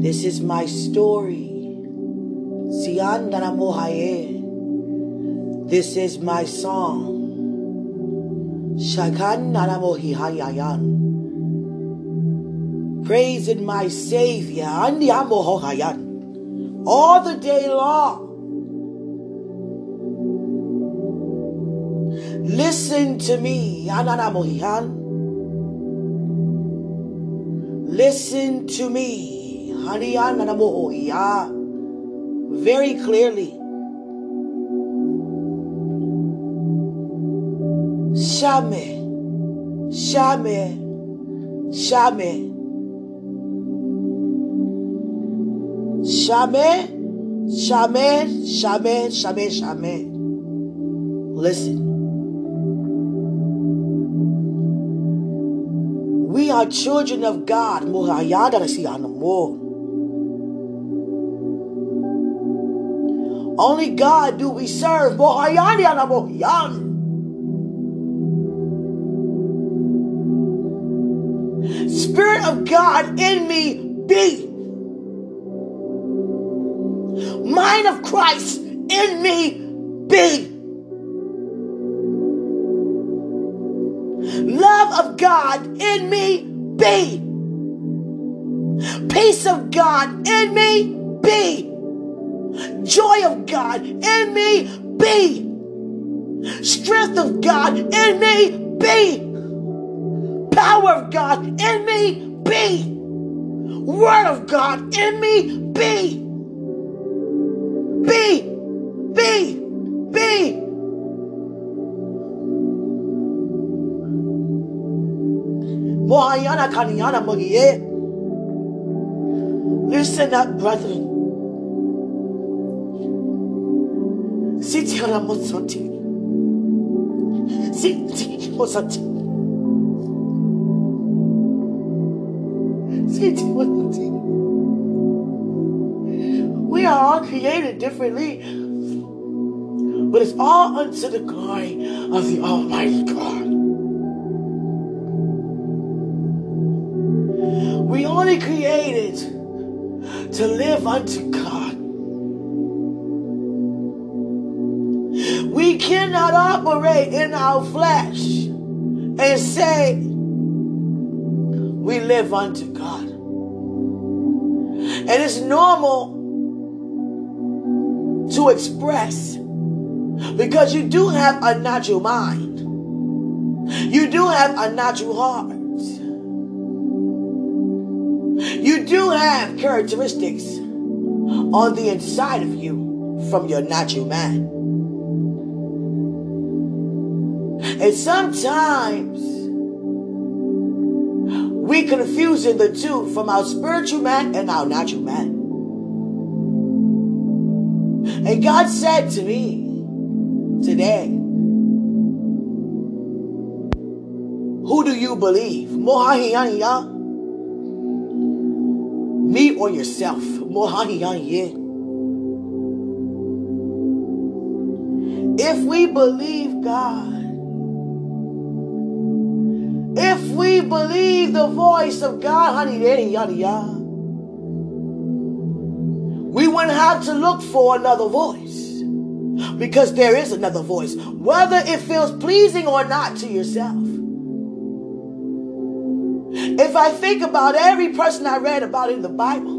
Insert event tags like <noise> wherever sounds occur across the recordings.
This is my story. This is my song. Praising my Savior. All the day long. Listen to me. Listen to me. Very clearly. Shame, Shame, Shame, Shame, Shame, Shame, Shame, Shame. Listen. Are children of God. Only God do we serve. Spirit of God in me be. Mind of Christ in me be. Of God in me be. Peace of God in me be. Joy of God in me be. Strength of God in me be. Power of God in me be. Word of God in me be. Mohayana kaniyana mogiye. Listen up, brethren. Sitiana mosanti. Siti mosanti. Siti mosanti. We are all created differently, but it's all unto the glory of the Almighty God. To live unto God. We cannot operate in our flesh and say we live unto God. And it's normal to express because you do have a natural mind. You do have a natural heart. You do have characteristics on the inside of you from your natural man. And sometimes we confusing the two from our spiritual man and our natural man. And God said to me today, Who do you believe? Mohahiyaniya? Me or yourself? If we believe God, if we believe the voice of God, honey, we wouldn't have to look for another voice because there is another voice, whether it feels pleasing or not to yourself. If I think about every person I read about in the Bible,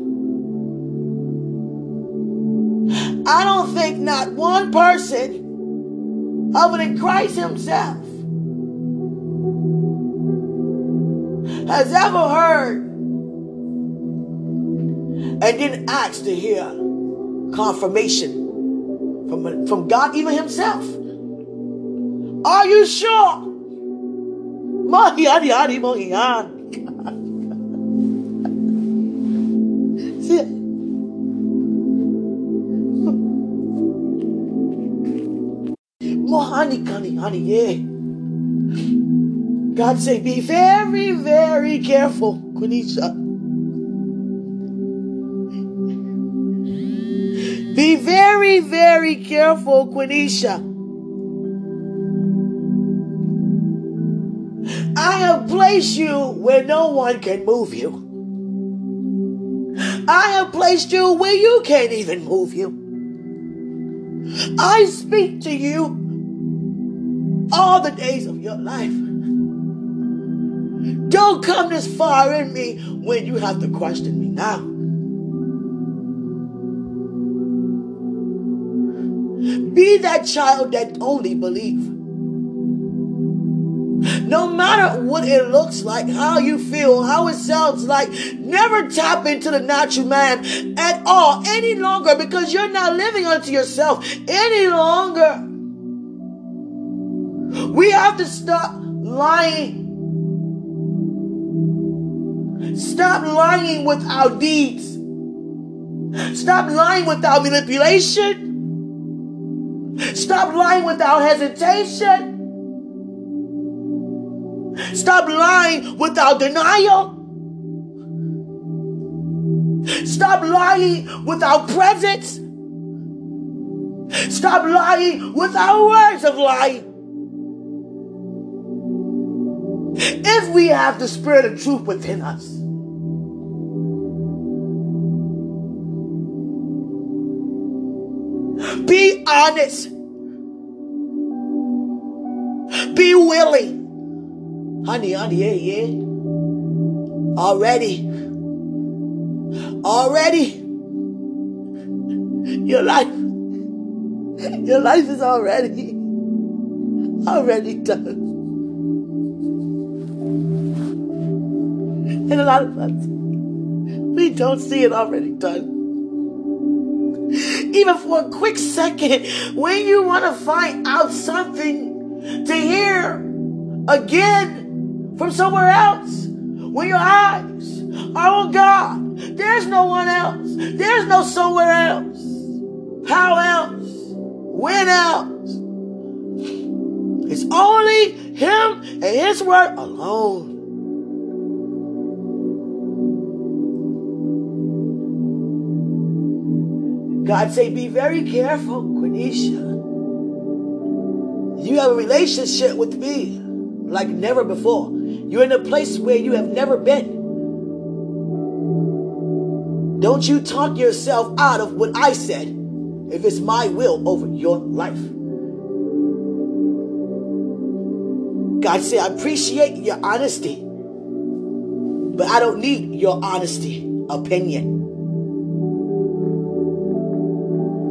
I don't think not one person other than Christ Himself has ever heard and didn't ask to hear confirmation from, from God, even Himself. Are you sure? <laughs> Mahiyani, See? Mohani kani honey, yeah. God say, be very, very careful, Quenisha. Be very, very careful, Quenisha. I have placed you where no one can move you. I have placed you where you can't even move you. I speak to you all the days of your life. Don't come this far in me when you have to question me now. Be that child that only believe. No matter what it looks like, how you feel, how it sounds like, never tap into the natural man at all any longer because you're not living unto yourself any longer. We have to stop lying. Stop lying with our deeds. Stop lying with our manipulation. Stop lying without hesitation. Stop lying without denial. Stop lying without presence. Stop lying without words of lying. If we have the spirit of truth within us, be honest, be willing Honey, honey, yeah, yeah. Already. Already. Your life. Your life is already. Already done. And a lot of us, we don't see it already done. Even for a quick second, when you want to find out something to hear again from somewhere else. When your eyes are on God, there's no one else. There's no somewhere else. How else? When else? It's only Him and His Word alone. God say, be very careful, Quenisha. You have a relationship with me like never before. You're in a place where you have never been. Don't you talk yourself out of what I said if it's my will over your life. God said, I appreciate your honesty, but I don't need your honesty opinion.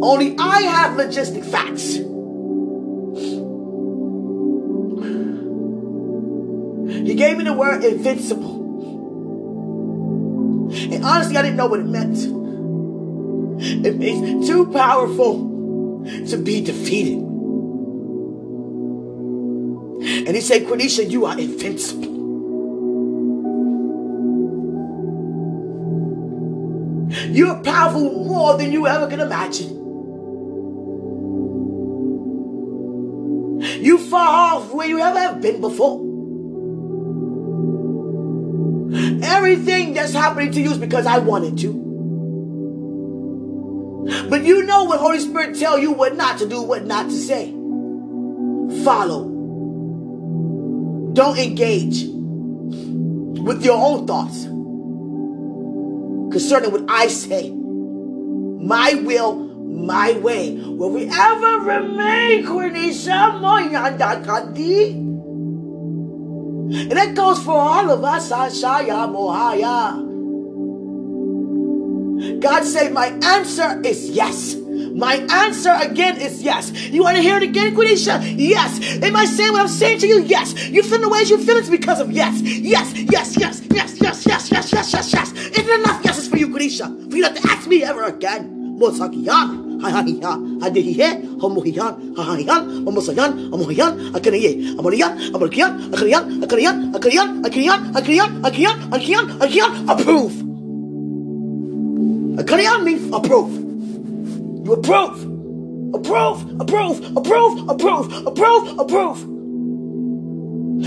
Only I have logistic facts. He gave me the word invincible. And honestly, I didn't know what it meant. It means too powerful to be defeated. And he said, Quenisha, you are invincible. You're powerful more than you ever can imagine. You far off where you ever have been before. Everything that's happening to you is because I wanted to. But you know what Holy Spirit tell you what not to do, what not to say. Follow. Don't engage with your own thoughts concerning what I say. My will, my way. Will we ever remain, Quenisha Moyanda Kandi? And that goes for all of us. Ashaya Mohaya. God said, My answer is yes. My answer again is yes. You want to hear it again, Quenisha? Yes. Am I saying what I'm saying to you? Yes. You feel the ways you feel it's because of yes. Yes, yes, yes, yes, yes, yes, yes, yes, yes, yes. Isn't enough yeses for you, Quenisha? For you not to ask me ever again. Mosakiyan approve. Akaniyan means approve. You approve. Approve, approve, approve, approve, approve, approve.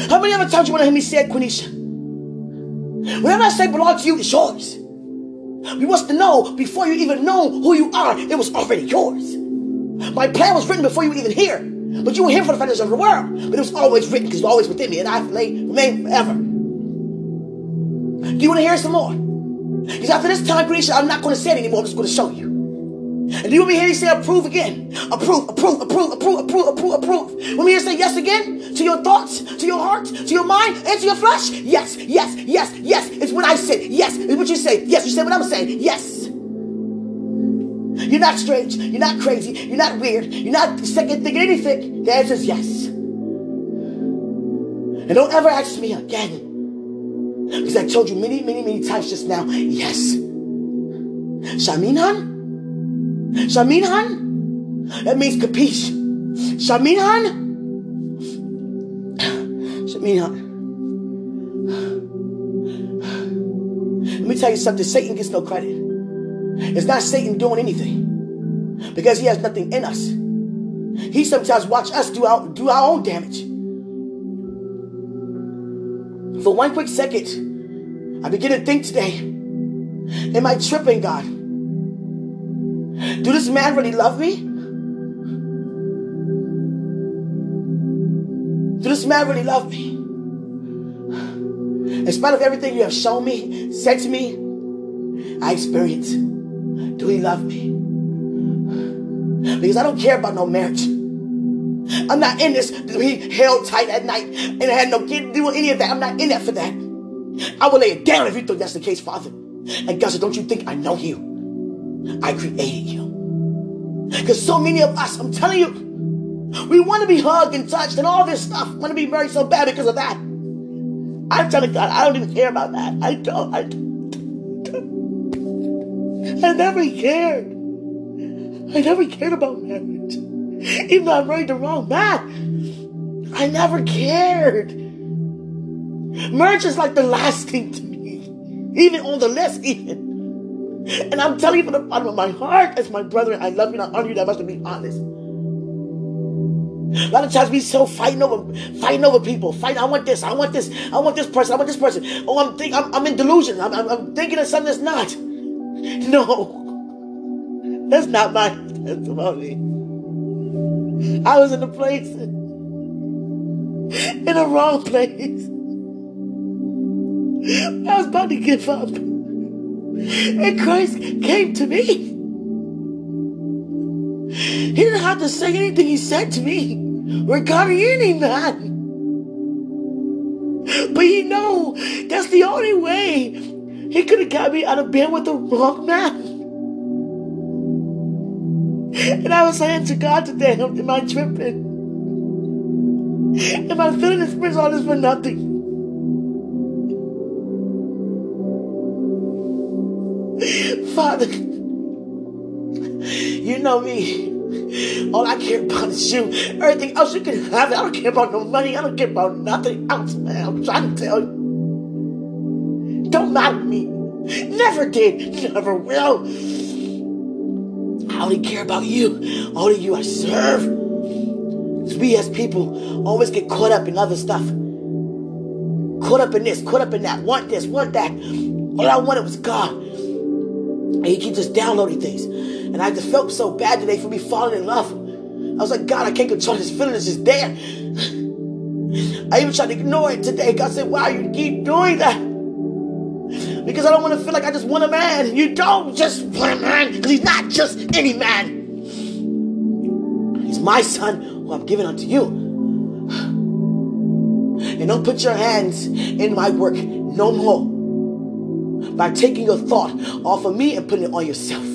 How many other times you want to hear me say it, Quenisha? Whatever I say belongs to you, it's yours. We must know before you even know who you are, it was already yours. My plan was written before you were even here. But you were here for the foundation of the world. But it was always written because it's always within me, and I remain forever. Do you want to hear some more? Because after this time creation, I'm not going to say it anymore. I'm just going to show you. And you want me here to you say approve again? Approve, approve, approve, approve, approve, approve, approve. Want me here to say yes again? To your thoughts, to your heart, to your mind, and to your flesh? Yes, yes, yes, yes. It's what I said. Yes, it's what you say. Yes, you say what I'm saying. Yes. You're not strange. You're not crazy. You're not weird. You're not second thinking anything. The answer is yes. And don't ever ask me again. Because I told you many, many, many times just now, yes. Shaminhan? Shaminhan? That means capiche. Shaminhan? Shaminhan. Let me tell you something. Satan gets no credit. It's not Satan doing anything because he has nothing in us. He sometimes watch us do our, do our own damage. For one quick second, I begin to think today, am I tripping, God? Do this man really love me? Do this man really love me? In spite of everything you have shown me, said to me, I experience. Do he love me? Because I don't care about no marriage. I'm not in this to be held tight at night and I had no kid doing any of that. I'm not in that for that. I will lay it down if you think that's the case, Father. And God said, Don't you think I know you? I created you. Because so many of us, I'm telling you, we want to be hugged and touched and all this stuff. Want to be married so bad because of that. I'm telling God, I don't even care about that. I don't. I, don't. I never cared. I never cared about marriage. Even though I married the wrong man, I never cared. Marriage is like the last thing to me, even on the list, even. And I'm telling you from the bottom of my heart, as my brother, I love you and I honor you that much to be honest. A lot of times we so fighting over fighting over people. Fight. I want this. I want this. I want this person. I want this person. Oh, I'm think I'm, I'm in delusion. I'm, I'm, I'm thinking of something that's not. <laughs> No, that's not my testimony. I was in the place, in the wrong place. I was about to give up. And Christ came to me. He didn't have to say anything he said to me regarding any man. But you know, that's the only way he could have got me out of bed with the wrong man. And I was saying to God today, am I tripping? Am I feeling this brings all this for nothing? Father, you know me. All I care about is you. Everything else you can have. I don't care about no money. I don't care about nothing else, man. I'm trying to tell you. Don't matter to me. Never did. Never will. I only care about you. Only you I serve. We as people always get caught up in other stuff. Caught up in this, caught up in that. Want this, want that. All I wanted was God. And he keeps just downloading things. And I just felt so bad today for me falling in love. I was like, God, I can't control this feeling. It's just there. I even tried to ignore it today. God said, why you keep doing that? Because I don't want to feel like I just want a man. You don't just want a man. Because he's not just any man. He's my son who I'm giving unto you. And don't put your hands in my work no more by taking your thought off of me and putting it on yourself.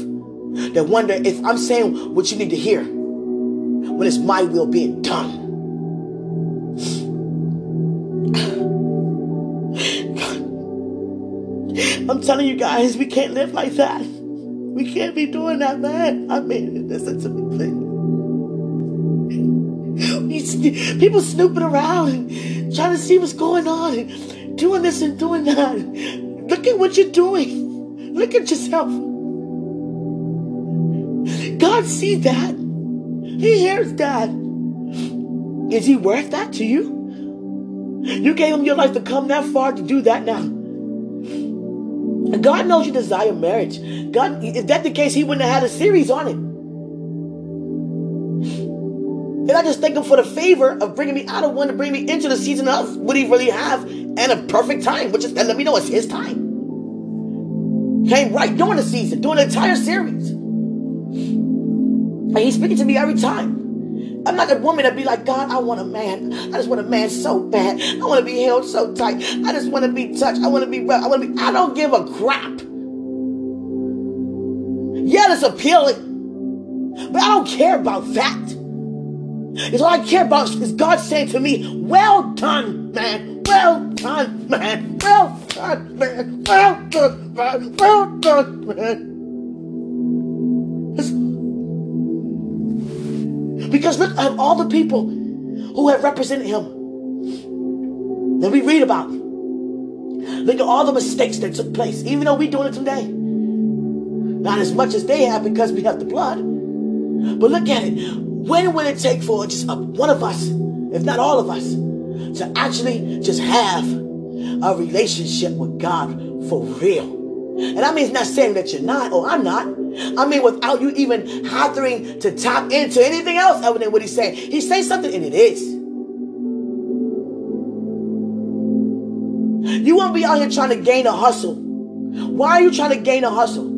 They wonder if I'm saying what you need to hear when it's my will being done. <laughs> I'm telling you guys, we can't live like that. We can't be doing that, man. I mean, listen to me, please. People snooping around and trying to see what's going on and doing this and doing that. Look at what you're doing. Look at yourself. God sees that. He hears that. Is he worth that to you? You gave him your life to come that far to do that now. And God knows you desire marriage. God, if that the case, He wouldn't have had a series on it. And I just thank him for the favor of bringing me out of one to bring me into the season of what he really have and a perfect time, which is, and let me know it's his time. Came right during the season, during the entire series. And he's speaking to me every time. I'm not a woman to be like, God, I want a man. I just want a man so bad. I want to be held so tight. I just want to be touched. I want to be I want to be. I don't give a crap. Yeah, it's appealing. But I don't care about that. It's all I care about is God saying to me, Well done, man. Well done, man. Well done, man. Well done, man. Well done, man. Because look at all the people who have represented him that we read about. Look at all the mistakes that took place, even though we're doing it today. Not as much as they have because we have the blood. But look at it. When will it take for just one of us, if not all of us, to actually just have a relationship with God for real? And I mean, it's not saying that you're not or I'm not. I mean, without you even having to tap into anything else other than what he's saying. He says something and it is. You won't be out here trying to gain a hustle. Why are you trying to gain a hustle?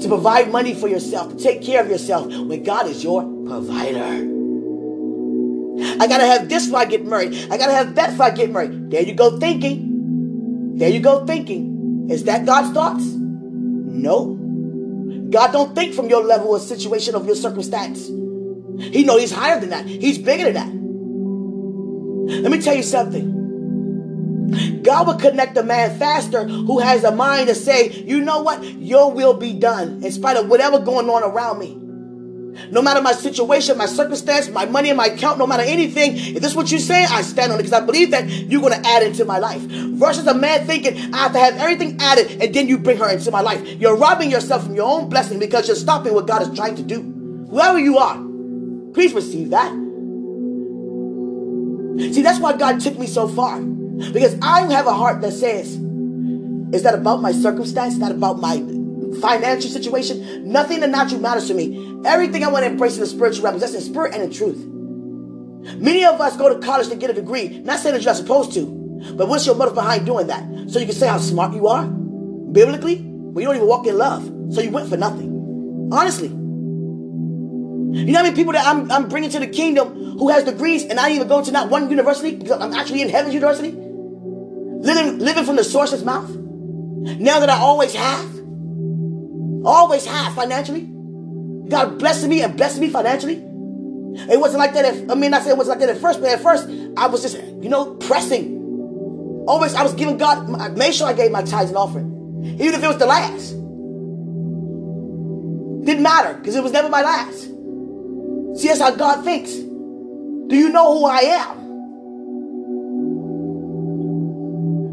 To provide money for yourself, to take care of yourself when God is your provider. I gotta have this before I get married. I gotta have that before I get married. There you go thinking. There you go thinking. Is that God's thoughts? No. God don't think from your level or situation of your circumstance. He know he's higher than that. He's bigger than that. Let me tell you something. God will connect a man faster who has a mind to say, you know what? Your will be done in spite of whatever going on around me. No matter my situation, my circumstance, my money in my account, no matter anything, if this is what you say, I stand on it because I believe that you're going to add into my life. Versus a man thinking, I have to have everything added and then you bring her into my life. You're robbing yourself from your own blessing because you're stopping what God is trying to do. Whoever you are, please receive that. See, that's why God took me so far. Because I have a heart that says, is that about my circumstance? Is that about my financial situation? Nothing in the natural matters to me. Everything I want to embrace in the spiritual realm, is that's in spirit and in truth. Many of us go to college to get a degree. Not saying that you're not supposed to, but what's your motive behind doing that? So you can say how smart you are? Biblically? but you don't even walk in love. So you went for nothing. Honestly. You know how many people that I'm, I'm bringing to the kingdom who has degrees and I even go to not one university because I'm actually in Heaven's University? Living, living from the source's mouth? Now that I always have? Always have financially? God blessed me and blessed me financially? It wasn't like that. At, I mean, I said it wasn't like that at first, but at first I was just, you know, pressing. Always, I was giving God, I made sure I gave my tithes and offering, even if it was the last. Didn't matter because it was never my last. See, that's how God thinks. Do you know who I am?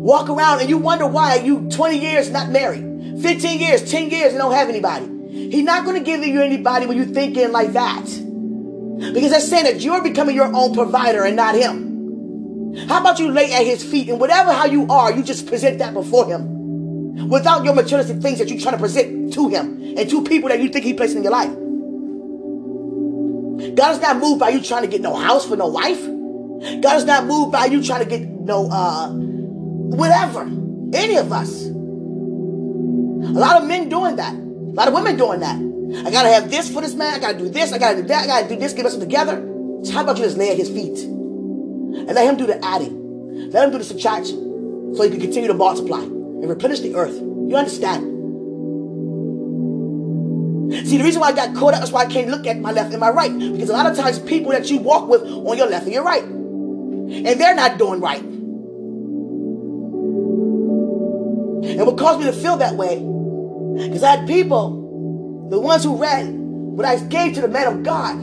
Walk around and you wonder why you 20 years not married, 15 years, 10 years and don't have anybody. He's not going to give you anybody when you're thinking like that. Because that's saying that you're becoming your own provider and not him. How about you lay at his feet and whatever how you are, you just present that before him. Without your materialistic things that you're trying to present to him and to people that you think he placed in your life. God is not moved by you trying to get no house for no wife. God is not moved by you trying to get no uh whatever. Any of us. A lot of men doing that. A lot of women doing that. I gotta have this for this man. I gotta do this. I gotta do that. I gotta do this. Get us together. So how about you just lay at his feet and let him do the adding, let him do the subtraction, so he can continue to multiply and replenish the earth. You understand? See, the reason why I got caught up is why I can't look at my left and my right. Because a lot of times people that you walk with on your left and your right. And they're not doing right. And what caused me to feel that way, because I had people, the ones who read what I gave to the man of God,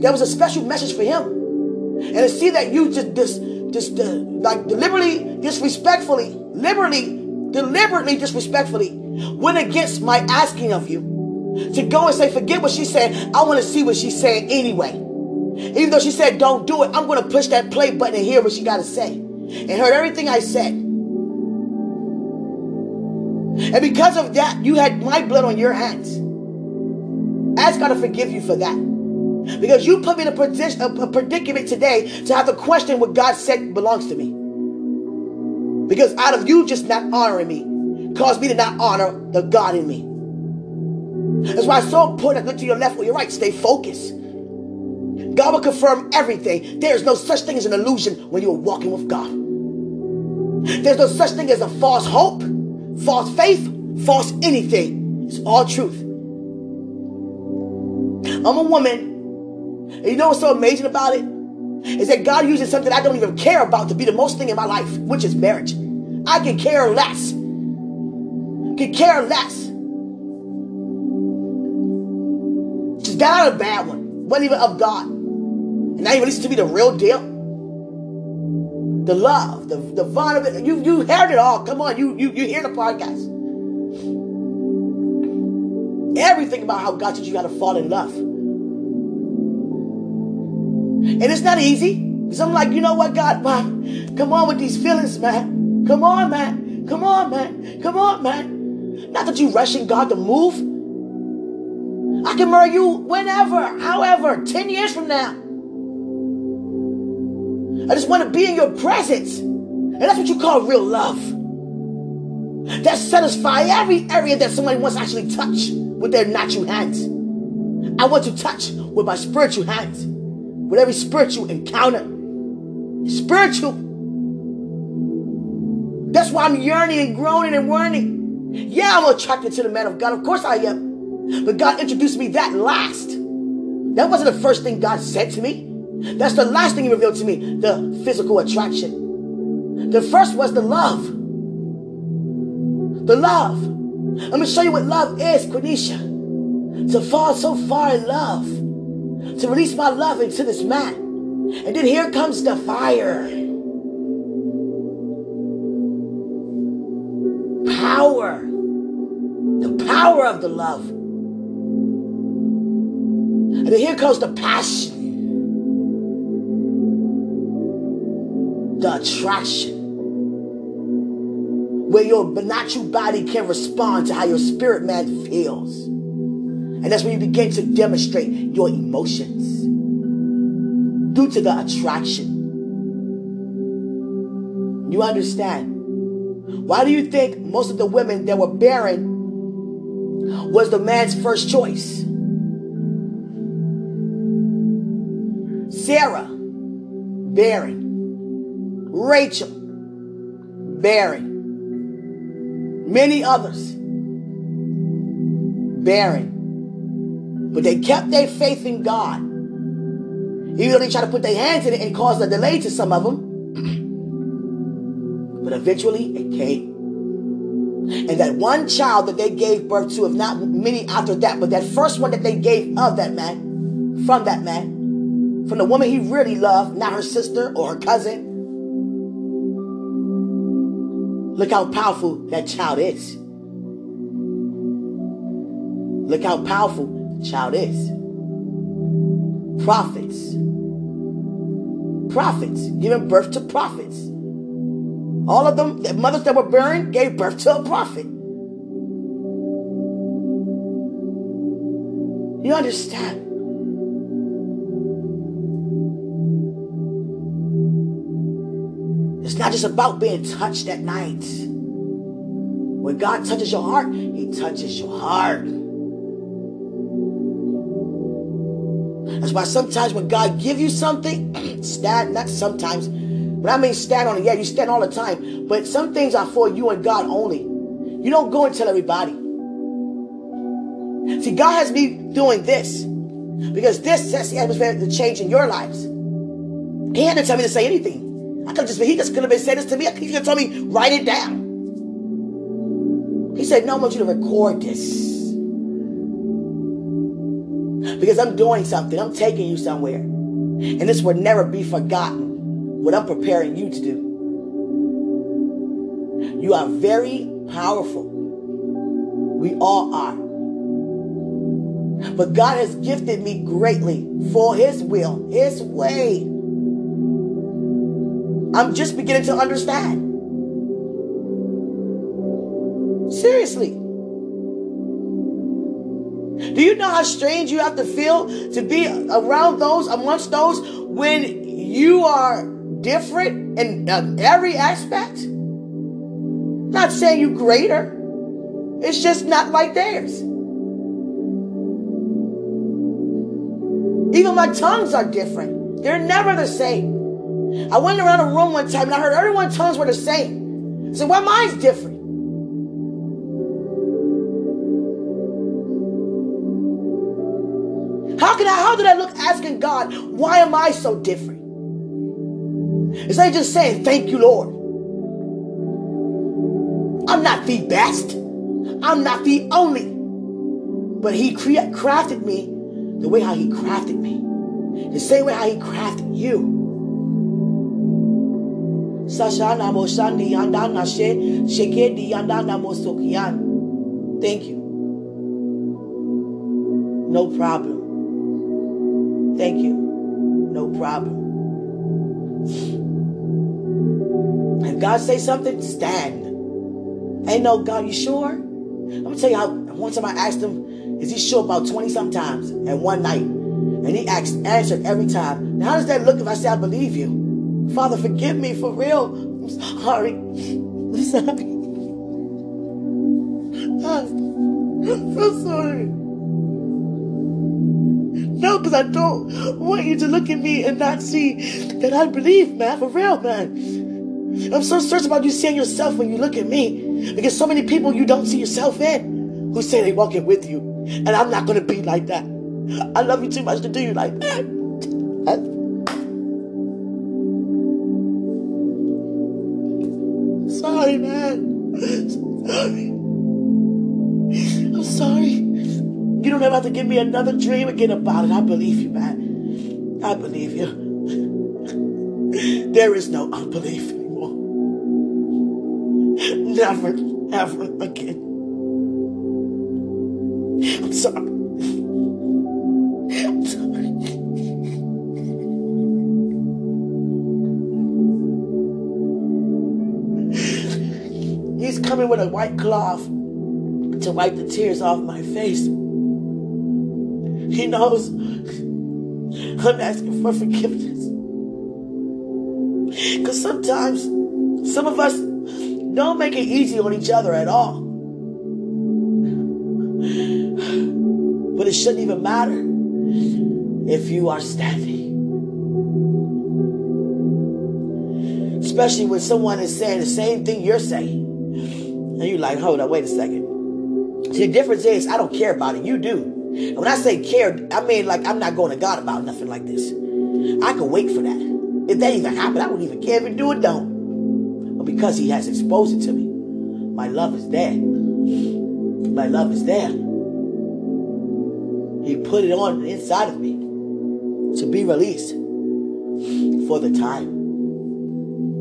there was a special message for him. And to see that you just, just, just uh, like deliberately, disrespectfully, liberally, deliberately, disrespectfully went against my asking of you to go and say, forget what she said. I want to see what she's saying anyway. Even though she said, don't do it, I'm going to push that play button and hear what she got to say. And heard everything I said. And because of that, you had my blood on your hands. Ask God to forgive you for that. Because you put me in a, position, a, predicament today to have to question what God said belongs to me. Because out of you just not honoring me, caused me to not honor the God in me. That's why it's so important to look to your left or your right. Stay focused. God will confirm everything. There is no such thing as an illusion when you're walking with God. There's no such thing as a false hope, false faith, false anything. It's all truth. I'm a woman. And you know what's so amazing about it? Is that God uses something I don't even care about to be the most thing in my life, which is marriage. I can care less. Can care less. Just got out a bad one. Wasn't even of God. And now you listen to me the real deal. The love, the the vulnerability. You you heard it all. Come on, you you you hear the podcast. Everything about how God teaches you how to fall in love. And it's not easy. Because I'm like, you know what, God, man, come on with these feelings, man. Come on, man. Come on, man. Come on, man. Not that you're rushing God to move. I can marry you whenever, however, 10 years from now. I just want to be in your presence. And that's what you call real love. That satisfies every area that somebody wants to actually touch with their natural hands. I want to touch with my spiritual hands with every spiritual encounter. Spiritual. That's why I'm yearning and groaning and whining. Yeah, I'm attracted to the man of God. Of course I am. But God introduced me that last. That wasn't the first thing God said to me. That's the last thing He revealed to me the physical attraction. The first was the love. The love. Let me show you what love is, Quenisha. To fall so far in love to release my love into this man. And then here comes the fire. Power. The power of the love. And then here comes the passion. The attraction. Where your natural body can respond to how your spirit man feels. And that's when you begin to demonstrate your emotions due to the attraction. You understand? Why do you think most of the women that were barren was the man's first choice? Sarah, barren. Rachel, barren. Many others, barren. But they kept their faith in God. Even though they tried to put their hands in it and caused a delay to some of them. but eventually it came. And that one child that they gave birth to, if not many after that, but that first one that they gave of that man, from that man, from the woman he really loved, not her sister or her cousin. Look how powerful that child is. Look how powerful the child is. Prophets. Prophets. Giving birth to prophets. All of them, the mothers that were barren, gave birth to a prophet. You understand? It's not just about being touched at night. When God touches your heart, He touches your heart. That's why sometimes when God give you something, <clears throat> stand, not sometimes, but I mean stand on it. Yeah, you stand all the time. But some things are for you and God only. You don't go and tell everybody. See, God has me doing this because this sets the atmosphere to change in your lives. He had to tell me to say anything. I could just he just could have been saying this to me. He could have told me, write it down. He said, No, I want you to record this. Because I'm doing something. I'm taking you somewhere. And this will never be forgotten. What I'm preparing you to do. You are very powerful. We all are. But God has gifted me greatly for His will, His way. I'm just beginning to understand. Seriously. Do you know how strange you have to feel to be around those, amongst those, when you are different in uh, every aspect? Not saying you greater. It's just not like theirs. Even my tongues are different. They're never the same. I went around a room one time and I heard everyone's tongues were the same. So why mine's different? How can I, how did I look asking God, why am I so different? It's like just saying, thank you, Lord. I'm not the best. I'm not the only. But he cre- crafted me the way how he crafted me. The same way how he crafted you. Thank you. No problem. Thank you. No problem. If God say something, stand. Ain't no God, you sure? I'm gonna tell you how one time I asked him, is he sure about 20 sometimes and one night? And he asked, answered every time. Now how does that look if I say I believe you? Father, forgive me for real. I'm sorry. I'm sorry. I'm so sorry. No, because I don't want you to look at me and not see that I believe, man, for real, man. I'm so certain about you seeing yourself when you look at me. Because so many people you don't see yourself in who say they walking with you. And I'm not going to be like that. I love you too much to do you like that. Sorry, man. I'm sorry. You don't ever have to give me another dream again about it. I believe you, man. I believe you. There is no unbelief anymore. Never, ever again. I'm sorry. With a white cloth to wipe the tears off my face. He knows I'm asking for forgiveness. Because sometimes some of us don't make it easy on each other at all. But it shouldn't even matter if you are standing. Especially when someone is saying the same thing you're saying. And you're like, hold on, wait a second. See, the difference is I don't care about it. You do. And when I say care, I mean like I'm not going to God about nothing like this. I can wait for that. If that even happened, I wouldn't even care if it do or don't. But because He has exposed it to me, my love is there. My love is there. He put it on the inside of me to be released for the time,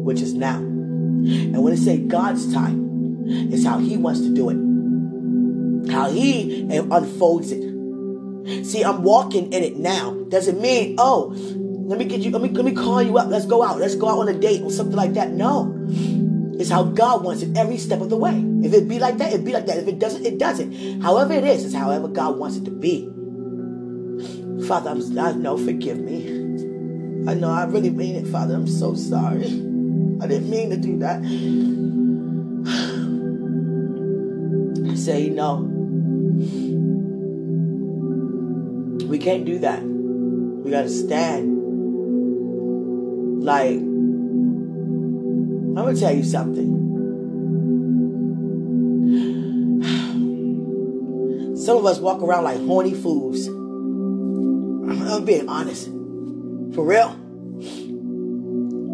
which is now. And when I say God's time, it's how He wants to do it, how He unfolds it. See, I'm walking in it now. Doesn't mean, oh, let me get you, let me let me call you up. Let's go out. Let's go out on a date or something like that. No. It's how God wants it every step of the way. If it be like that, it be like that. If it doesn't, it doesn't. However it is, it's however God wants it to be. Father, I'm, I know, forgive me. I know, I really mean it, Father. I'm so sorry. I didn't mean to do that. Say, no. We can't do that. We got to stand. Like, I'm to tell you something. Some of us walk around like horny fools. I'm being honest. For real.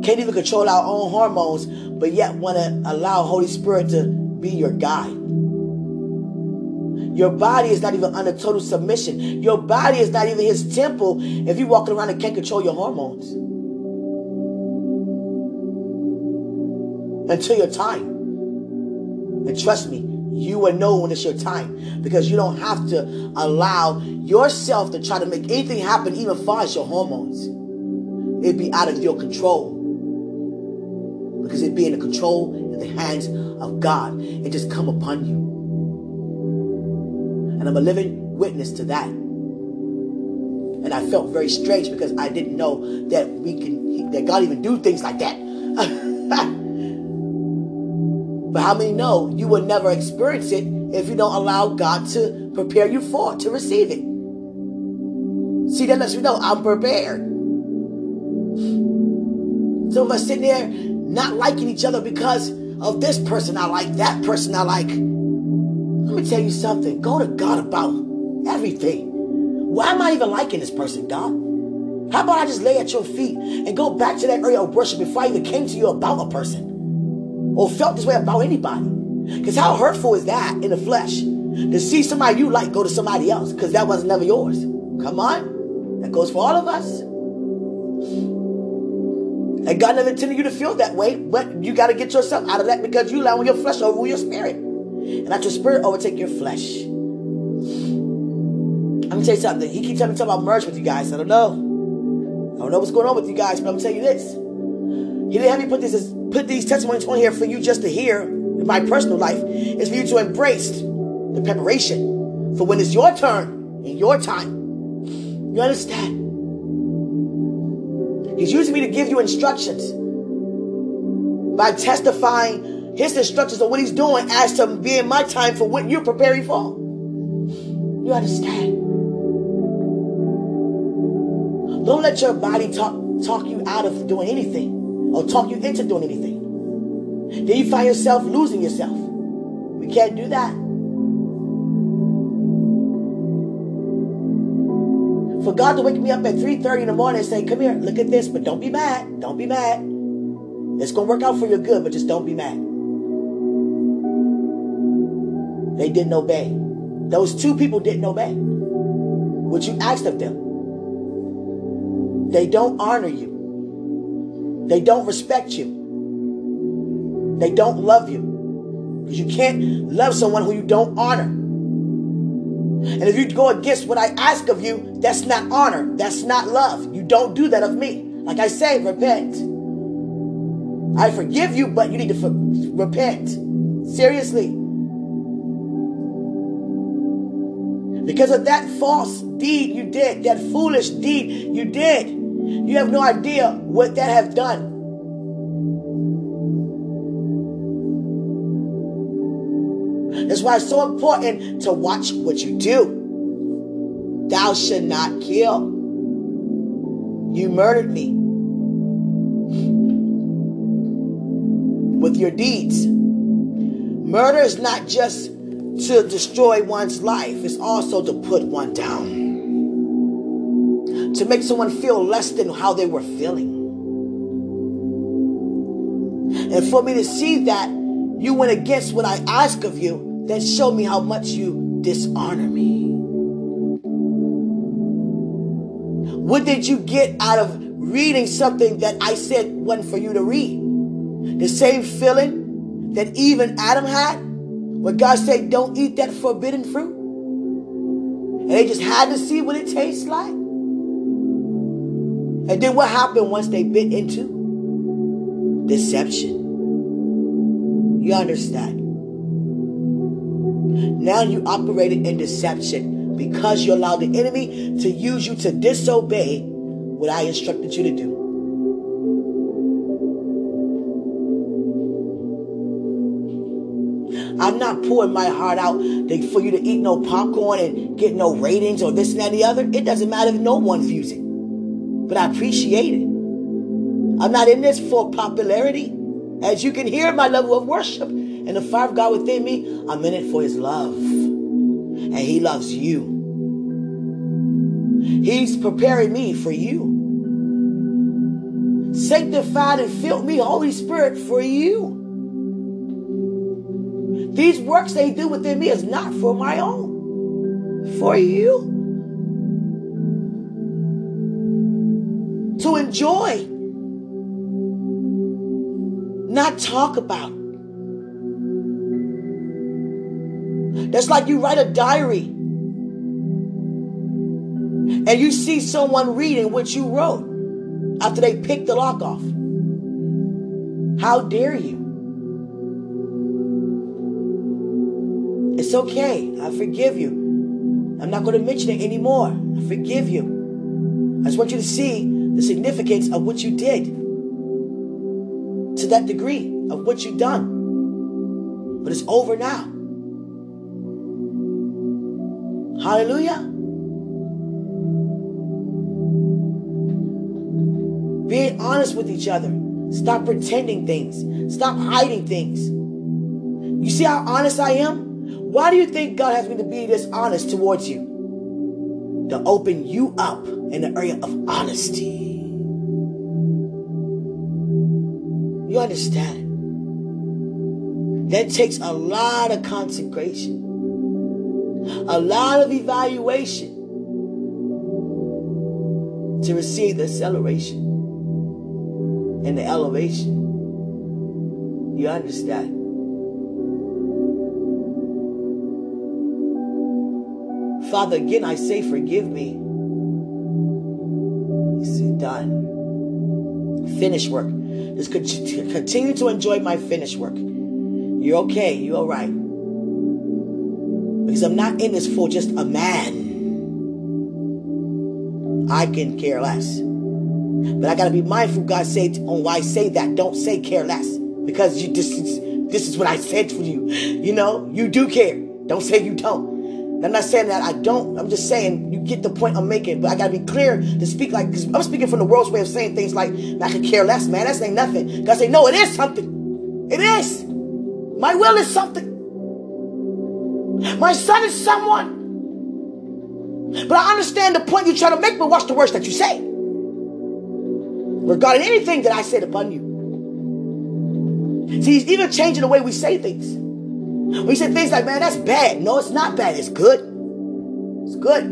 Can't even control our own hormones, but yet want to allow Holy Spirit to be your guide. Your body is not even under total submission. Your body is not even his temple if you're walking around and can't control your hormones. Until your time. And trust me, you will know when it's your time because you don't have to allow yourself to try to make anything happen, even far as your hormones. It'd be out of your control because it'd be in the control in the hands of God. It just come upon you. And I'm a living witness to that. And I felt very strange because I didn't know that we can that God even do things like that. <laughs> but how many know you will never experience it if you don't allow God to prepare you for to receive it? See, that lets you know I'm prepared. Some of us sitting there not liking each other because of this person I like, that person I like. Me tell you something. Go to God about everything. Why am I even liking this person, God? How about I just lay at your feet and go back to that area of worship before I even came to you about a person or felt this way about anybody? Because how hurtful is that in the flesh to see somebody you like go to somebody else because that was never yours? Come on. That goes for all of us. And God never intended you to feel that way, but you got to get yourself out of that because you allow your flesh over your spirit. And let your spirit overtake your flesh. I'm gonna tell you something. He keeps telling me talk about merge with you guys. I don't know. I don't know what's going on with you guys, but I'm gonna tell you this. He didn't have me put this put these testimonies on here for you just to hear in my personal life. It's for you to embrace the preparation for when it's your turn in your time. You understand? He's using me to give you instructions by testifying his instructions on what he's doing as to being my time for what you're preparing for. You understand? Don't let your body talk talk you out of doing anything or talk you into doing anything. Then you find yourself losing yourself. We can't do that. For God to wake me up at 3.30 in the morning and say, come here, look at this, but don't be mad. Don't be mad. It's to work out for your good, but just don't be mad. They didn't obey. Those two people didn't obey what you asked of them. They don't honor you. They don't respect you. They don't love you. Because you can't love someone who you don't honor. And if you go against what I ask of you, that's not honor. That's not love. You don't do that of me. Like I say, repent. I forgive you, but you need to repent. Seriously. Because of that false deed you did, that foolish deed you did, you have no idea what that have done. That's why it's so important to watch what you do. Thou should not kill. You murdered me with your deeds. Murder is not just to destroy one's life, is also to put one down. To make someone feel less than how they were feeling. And for me to see that you went against what I ask of you, that showed me how much you dishonor me. What did you get out of reading something that I said wasn't for you to read? The same feeling that even Adam had when God said, Don't eat that forbidden fruit. And they just had to see what it tastes like. And then what happened once they bit into? Deception. You understand? Now you operated in deception because you allowed the enemy to use you to disobey what I instructed you to do. Pouring my heart out for you to eat no popcorn and get no ratings or this and that and the other. It doesn't matter if no one views it. But I appreciate it. I'm not in this for popularity. As you can hear my level of worship and the fire of God within me, I'm in it for his love. And he loves you. He's preparing me for you. Sanctified and filled me, Holy Spirit, for you. These works they do within me is not for my own, for you. To enjoy, not talk about. That's like you write a diary and you see someone reading what you wrote after they picked the lock off. How dare you? Okay. I forgive you. I'm not going to mention it anymore. I forgive you. I just want you to see the significance of what you did to that degree of what you've done. But it's over now. Hallelujah. Being honest with each other. Stop pretending things. Stop hiding things. You see how honest I am? Why do you think God has me to be this honest towards you? To open you up in the area of honesty. You understand? That takes a lot of consecration, a lot of evaluation to receive the acceleration and the elevation. You understand? Father, again, I say, forgive me. It's done. Finish work. Just continue to enjoy my finish work. You're okay. You're all right. Because I'm not in this for just a man. I can care less. But I got to be mindful, God say, on why I say that. Don't say care less. Because you, this, is, this is what I said for you. You know, you do care. Don't say you don't. I'm not saying that I don't. I'm just saying you get the point I'm making. But I gotta be clear to speak like because I'm speaking from the world's way of saying things like I could care less, man. That's ain't nothing. God say, no, it is something. It is. My will is something. My son is someone. But I understand the point you try to make, but watch the words that you say. Regarding anything that I said upon you. See, he's even changing the way we say things. We say things like, man, that's bad. No, it's not bad. It's good. It's good.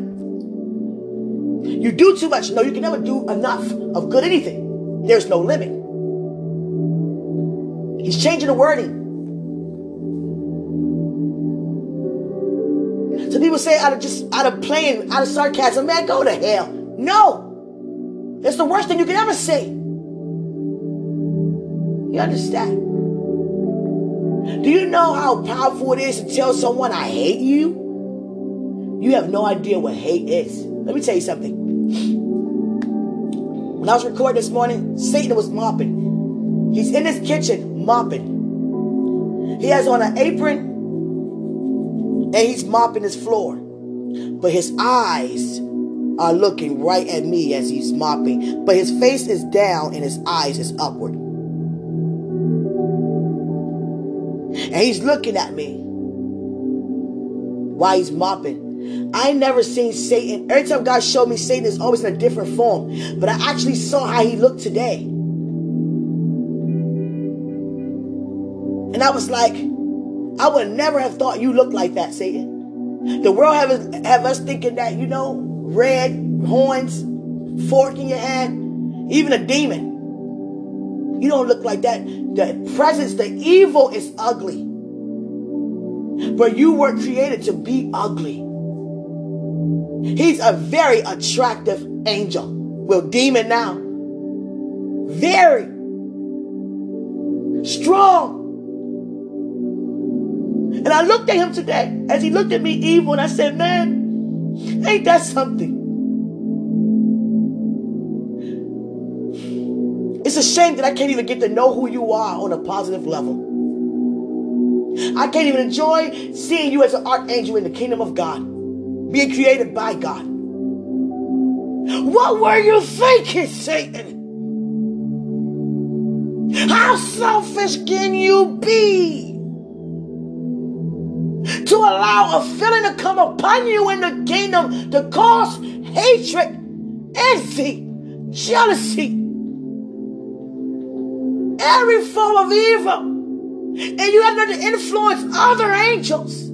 You do too much. No, you can never do enough of good anything. There's no limit. He's changing the wording. Some people say out of just out of playing, out of sarcasm, man, go to hell. No. It's the worst thing you can ever say. You understand? Do you know how powerful it is to tell someone I hate you? You have no idea what hate is. Let me tell you something. When I was recording this morning, Satan was mopping. He's in his kitchen mopping. He has on an apron and he's mopping his floor. But his eyes are looking right at me as he's mopping. But his face is down and his eyes is upward. And he's looking at me while he's mopping. I never seen Satan. Every time God showed me Satan is always in a different form. But I actually saw how he looked today. And I was like, I would never have thought you looked like that, Satan. The world have have us thinking that, you know, red, horns, fork in your hand, even a demon. You don't look like that. The presence, the evil is ugly. But you were created to be ugly. He's a very attractive angel. Well, demon now. Very strong. And I looked at him today as he looked at me evil, and I said, Man, ain't that something? It's a shame that I can't even get to know who you are on a positive level. I can't even enjoy seeing you as an archangel in the kingdom of God, being created by God. What were you thinking, Satan? How selfish can you be? To allow a feeling to come upon you in the kingdom to cause hatred, envy, jealousy, every form of evil. And you have to influence other angels.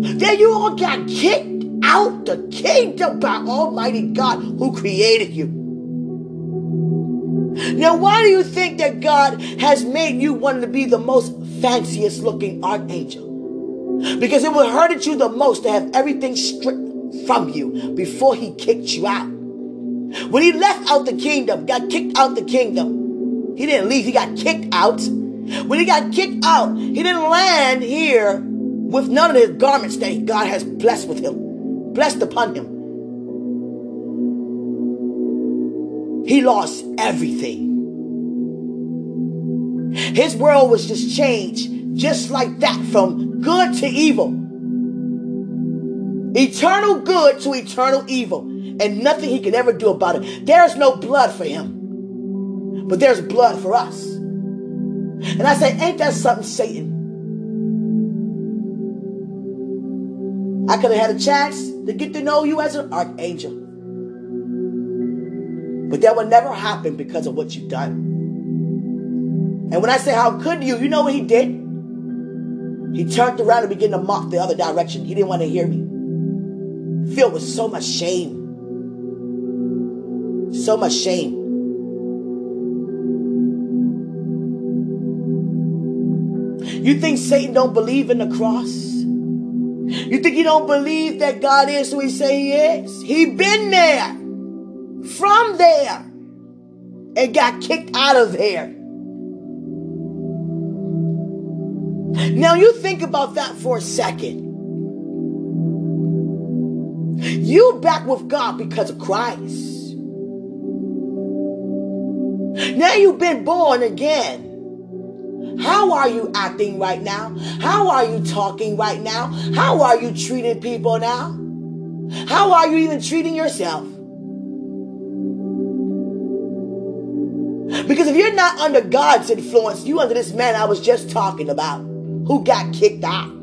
Then you all got kicked out the kingdom by Almighty God who created you. Now, why do you think that God has made you one to be the most fanciest looking archangel? Because it would hurt you the most to have everything stripped from you before he kicked you out. When he left out the kingdom, got kicked out the kingdom, he didn't leave, he got kicked out. When he got kicked out, he didn't land here with none of his garments that God has blessed with him. blessed upon him. He lost everything. His world was just changed just like that from good to evil. Eternal good to eternal evil. And nothing he can ever do about it. There's no blood for him. But there's blood for us. And I say, ain't that something, Satan? I could have had a chance to get to know you as an archangel. But that would never happen because of what you've done. And when I say how could you, you know what he did? He turned around and began to mock the other direction. He didn't want to hear me. Filled with so much shame. So much shame. You think Satan don't believe in the cross? You think he don't believe that God is who he say he is? He been there. From there. And got kicked out of there. Now you think about that for a second. You back with God because of Christ. Now you've been born again. How are you acting right now? How are you talking right now? How are you treating people now? How are you even treating yourself? Because if you're not under God's influence, you under this man I was just talking about who got kicked out.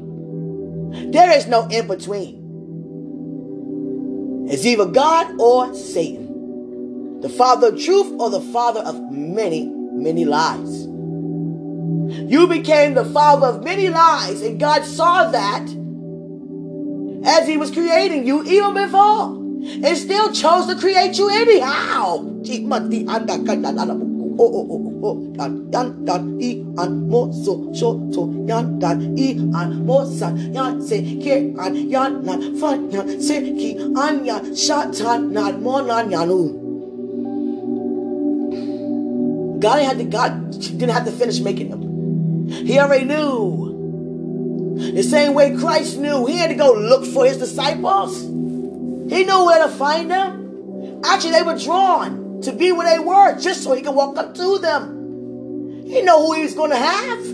There is no in between. It's either God or Satan, the father of truth or the father of many, many lies. You became the father of many lies, and God saw that as He was creating you even before, and still chose to create you anyhow. God had to, God didn't have to finish making them. He already knew. The same way Christ knew. He had to go look for his disciples. He knew where to find them. Actually, they were drawn to be where they were just so he could walk up to them. He knew who he was going to have.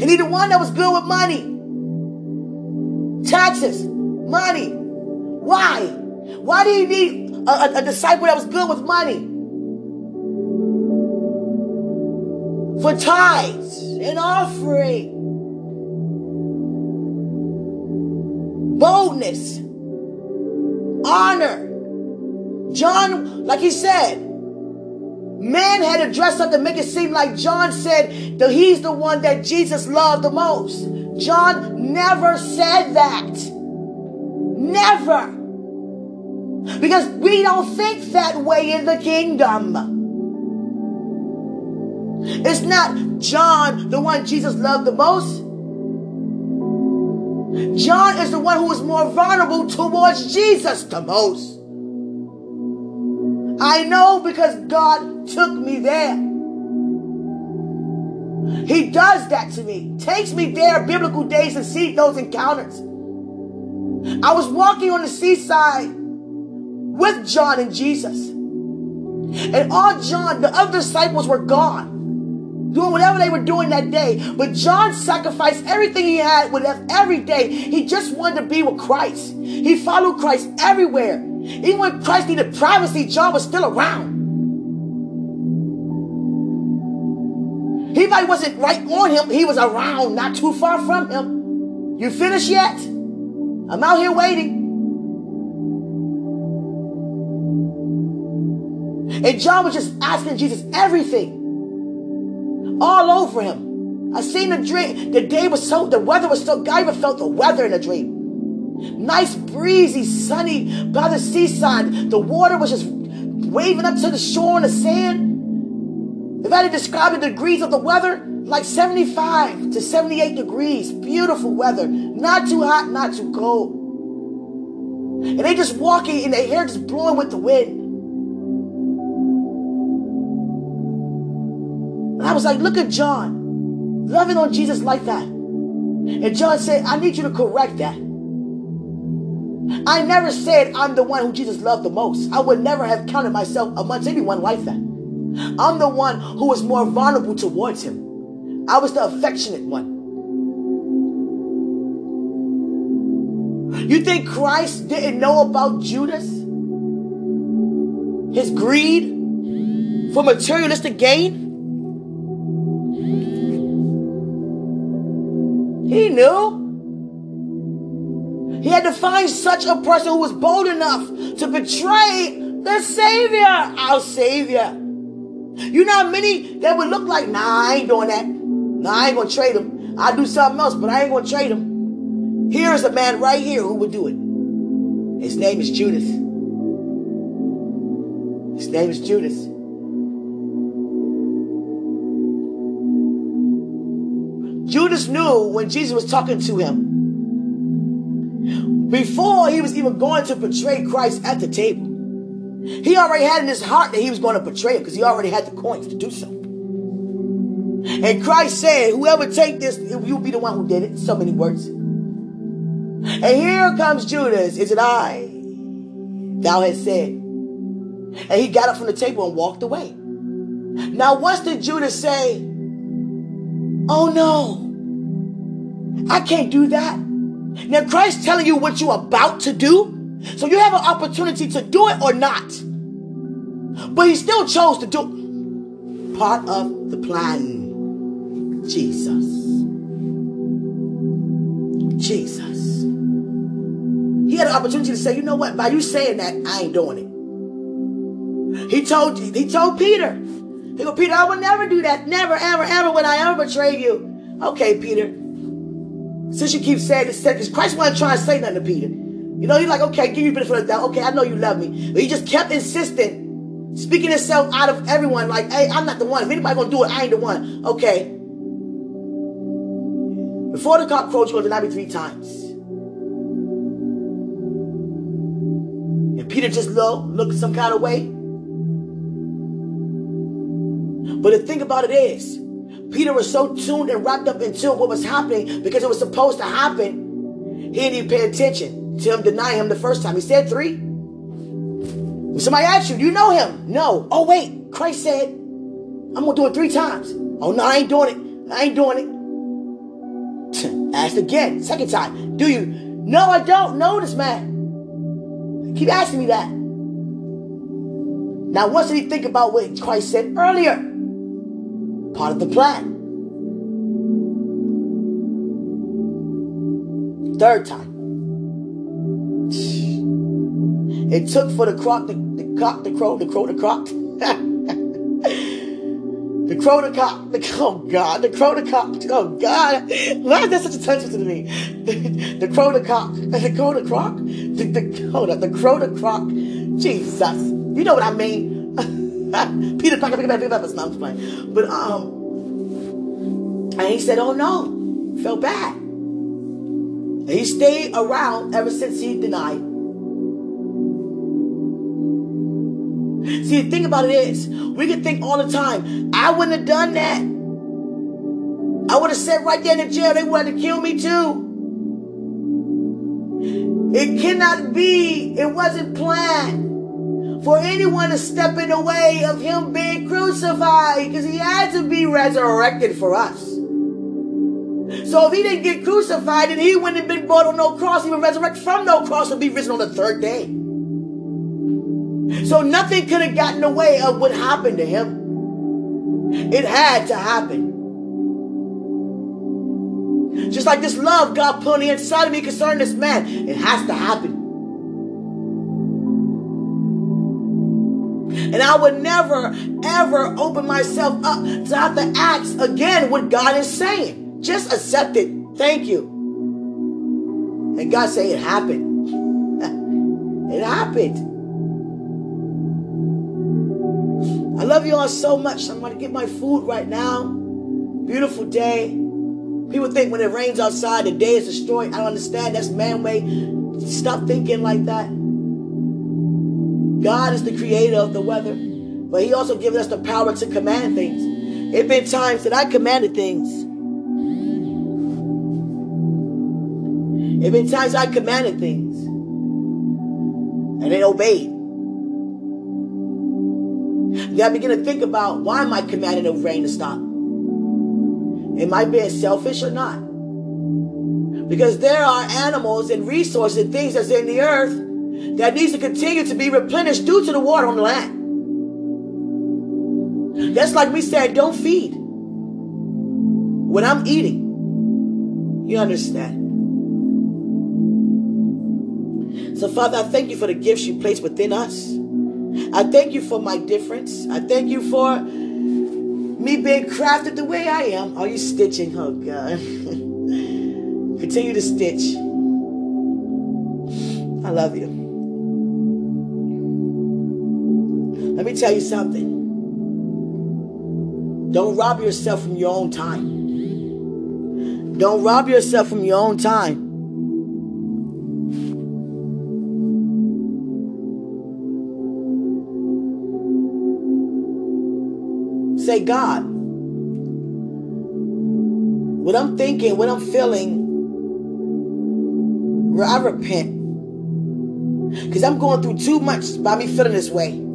He needed one that was good with money. Taxes, money. Why? Why do you need a, a, a disciple that was good with money? For tithes and offering. Boldness, honor. John, like he said, man had to dress up to make it seem like John said that he's the one that Jesus loved the most. John never said that. Never. Because we don't think that way in the kingdom. It's not John, the one Jesus loved the most. John is the one who is more vulnerable towards Jesus the most. I know because God took me there. He does that to me. Takes me there biblical days and see those encounters. I was walking on the seaside with John and Jesus. And all John, the other disciples were gone doing whatever they were doing that day. But John sacrificed everything he had with every day. He just wanted to be with Christ. He followed Christ everywhere. Even when Christ needed privacy, John was still around. He might wasn't right on him, he was around, not too far from him. You finished yet? I'm out here waiting. And John was just asking Jesus everything all over him. I seen the dream. The day was so, the weather was so, I even felt the weather in the dream. Nice, breezy, sunny by the seaside. The water was just waving up to the shore on the sand. If I had to describe the degrees of the weather, like 75 to 78 degrees. Beautiful weather. Not too hot, not too cold. And they just walking and their hair just blowing with the wind. I was like, look at John, loving on Jesus like that. And John said, I need you to correct that. I never said I'm the one who Jesus loved the most. I would never have counted myself amongst anyone like that. I'm the one who was more vulnerable towards him. I was the affectionate one. You think Christ didn't know about Judas? His greed for materialistic gain? He knew. He had to find such a person who was bold enough to betray the Savior, our Savior. You know how many that would look like, nah, I ain't doing that. Nah, I ain't gonna trade him. I'll do something else, but I ain't gonna trade him. Here is a man right here who would do it. His name is Judas. His name is Judas. Judas knew when Jesus was talking to him before he was even going to betray Christ at the table. He already had in his heart that he was going to betray him because he already had the coins to do so. And Christ said, Whoever take this, you'll be the one who did it. So many words. And here comes Judas. Is it I? Thou hast said. And he got up from the table and walked away. Now, what did Judas say, Oh no, I can't do that. Now, Christ telling you what you're about to do. So you have an opportunity to do it or not. But he still chose to do part of the plan. Jesus. Jesus. He had an opportunity to say, you know what? By you saying that, I ain't doing it. He told he told Peter. He go, Peter, I will never do that. Never, ever, ever would I ever betray you. Okay, Peter. Since you keep saying this, because Christ wasn't trying to say nothing to Peter. You know, he's like, okay, give you benefit of the doubt. Okay, I know you love me. But he just kept insisting, speaking himself out of everyone, like, hey, I'm not the one. If anybody gonna do it, I ain't the one. Okay. Before the cock crows, you're gonna deny me three times. And Peter just low, looked some kind of way. But the thing about it is, Peter was so tuned and wrapped up into what was happening because it was supposed to happen. He didn't even pay attention to him denying him the first time. He said three. When somebody asked you, do you know him? No. Oh, wait. Christ said, I'm going to do it three times. Oh, no, I ain't doing it. I ain't doing it. <laughs> Ask again. Second time. Do you? No, I don't know this man. Keep asking me that. Now, once did he think about what Christ said earlier? Part of the plan. Third time. It took for the croc, the, the cock, the crow, the crow, the croc. <laughs> the crow, the cock, the oh God, the crow, the cock, oh God. Why is that such a touch to me? The, crow, the cock, the crow, the croc, the, the, hold the crow, the croc. Jesus. You know what I mean. <laughs> <laughs> Peter Parker, pick up, pick pick up. playing. But um, and he said, "Oh no," felt bad. And he stayed around ever since he denied. See, the thing about it is, we can think all the time, I wouldn't have done that. I would have sat right there in the jail. They would have killed me too. It cannot be. It wasn't planned for anyone to step in the way of him being crucified because he had to be resurrected for us. So if he didn't get crucified, then he wouldn't have been brought on no cross, he would resurrect from no cross and be risen on the third day. So nothing could have gotten in the way of what happened to him. It had to happen. Just like this love God put inside of me concerning this man, it has to happen. And I would never, ever open myself up to have to ask again what God is saying. Just accept it. Thank you. And God say it happened. <laughs> it happened. I love you all so much. I'm going to get my food right now. Beautiful day. People think when it rains outside, the day is destroyed. I don't understand. That's man way. Stop thinking like that. God is the creator of the weather, but He also gives us the power to command things. It been times that I commanded things. There been times I commanded things and they obeyed. Then I begin to think about why am I commanding the rain to stop? Am I being selfish or not? Because there are animals and resources and things that's in the earth that needs to continue to be replenished due to the water on the land. That's like me said, don't feed when I'm eating. You understand? So, Father, I thank you for the gifts you placed within us. I thank you for my difference. I thank you for me being crafted the way I am. Are you stitching? Oh, God. <laughs> Continue to stitch. I love you. Let me tell you something. Don't rob yourself from your own time. Don't rob yourself from your own time. Say, God, what I'm thinking, what I'm feeling, where I repent. Because I'm going through too much by me feeling this way.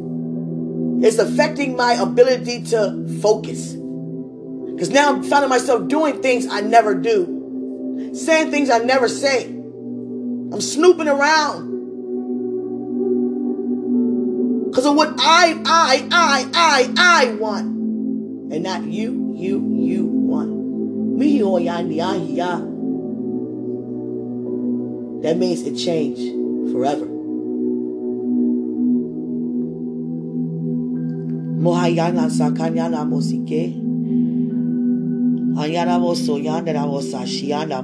It's affecting my ability to focus. Because now I'm finding myself doing things I never do, saying things I never say. I'm snooping around. Because of what I, I, I, I, I want. And not you, you, you want. Me, oh, That means it changed forever. Mohayana sakanyana mosike. Hayana moso mosa shiana.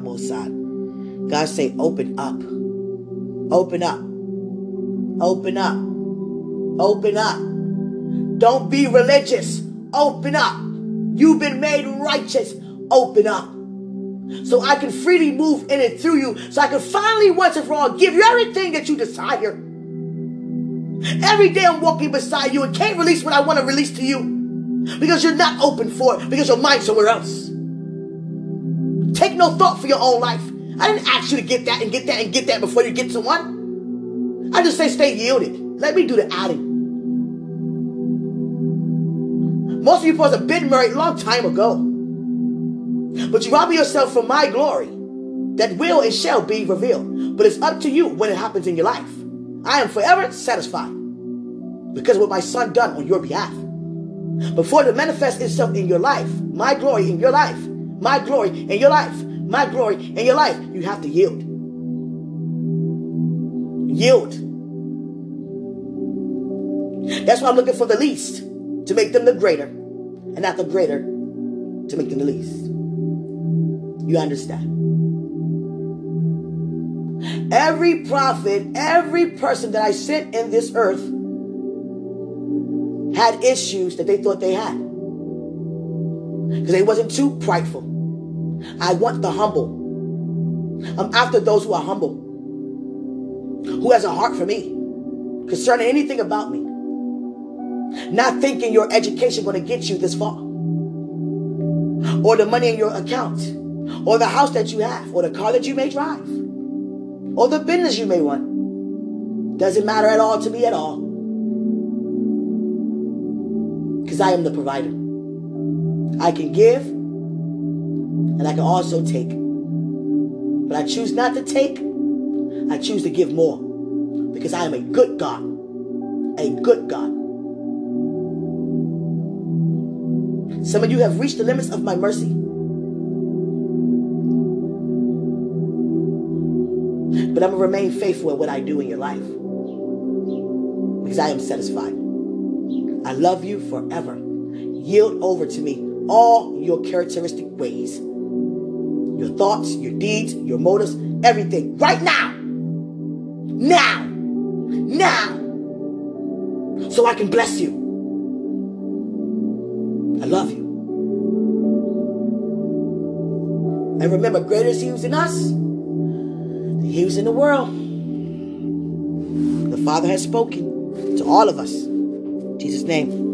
God say, open up. Open up. Open up. Open up. Don't be religious. Open up. You've been made righteous. Open up. So I can freely move in and through you. So I can finally, once and for all, give you everything that you desire. Every day I'm walking beside you and can't release what I want to release to you because you're not open for it because your mind's somewhere else. Take no thought for your own life. I didn't ask you to get that and get that and get that before you get to one. I just say stay yielded. Let me do the adding. Most of you have been married a long time ago. But you rob yourself from my glory that will and shall be revealed. But it's up to you when it happens in your life. I am forever satisfied because what my son done on your behalf. Before it manifests itself in your life, my glory in your life, my glory in your life, my glory in your life, you have to yield. Yield. That's why I'm looking for the least to make them the greater, and not the greater to make them the least. You understand? Every prophet, every person that I sent in this earth had issues that they thought they had. Because they wasn't too prideful. I want the humble. I'm after those who are humble. Who has a heart for me. Concerning anything about me. Not thinking your education going to get you this far. Or the money in your account. Or the house that you have. Or the car that you may drive or the business you may run. Doesn't matter at all to me at all. Because I am the provider. I can give and I can also take. But I choose not to take, I choose to give more. Because I am a good God. A good God. Some of you have reached the limits of my mercy. But I'm going to remain faithful at what I do in your life. Because I am satisfied. I love you forever. Yield over to me all your characteristic ways. Your thoughts, your deeds, your motives, everything. Right now. Now. Now. So I can bless you. I love you. And remember, greater is he who's in us he was in the world. The Father has spoken to all of us. In Jesus' name.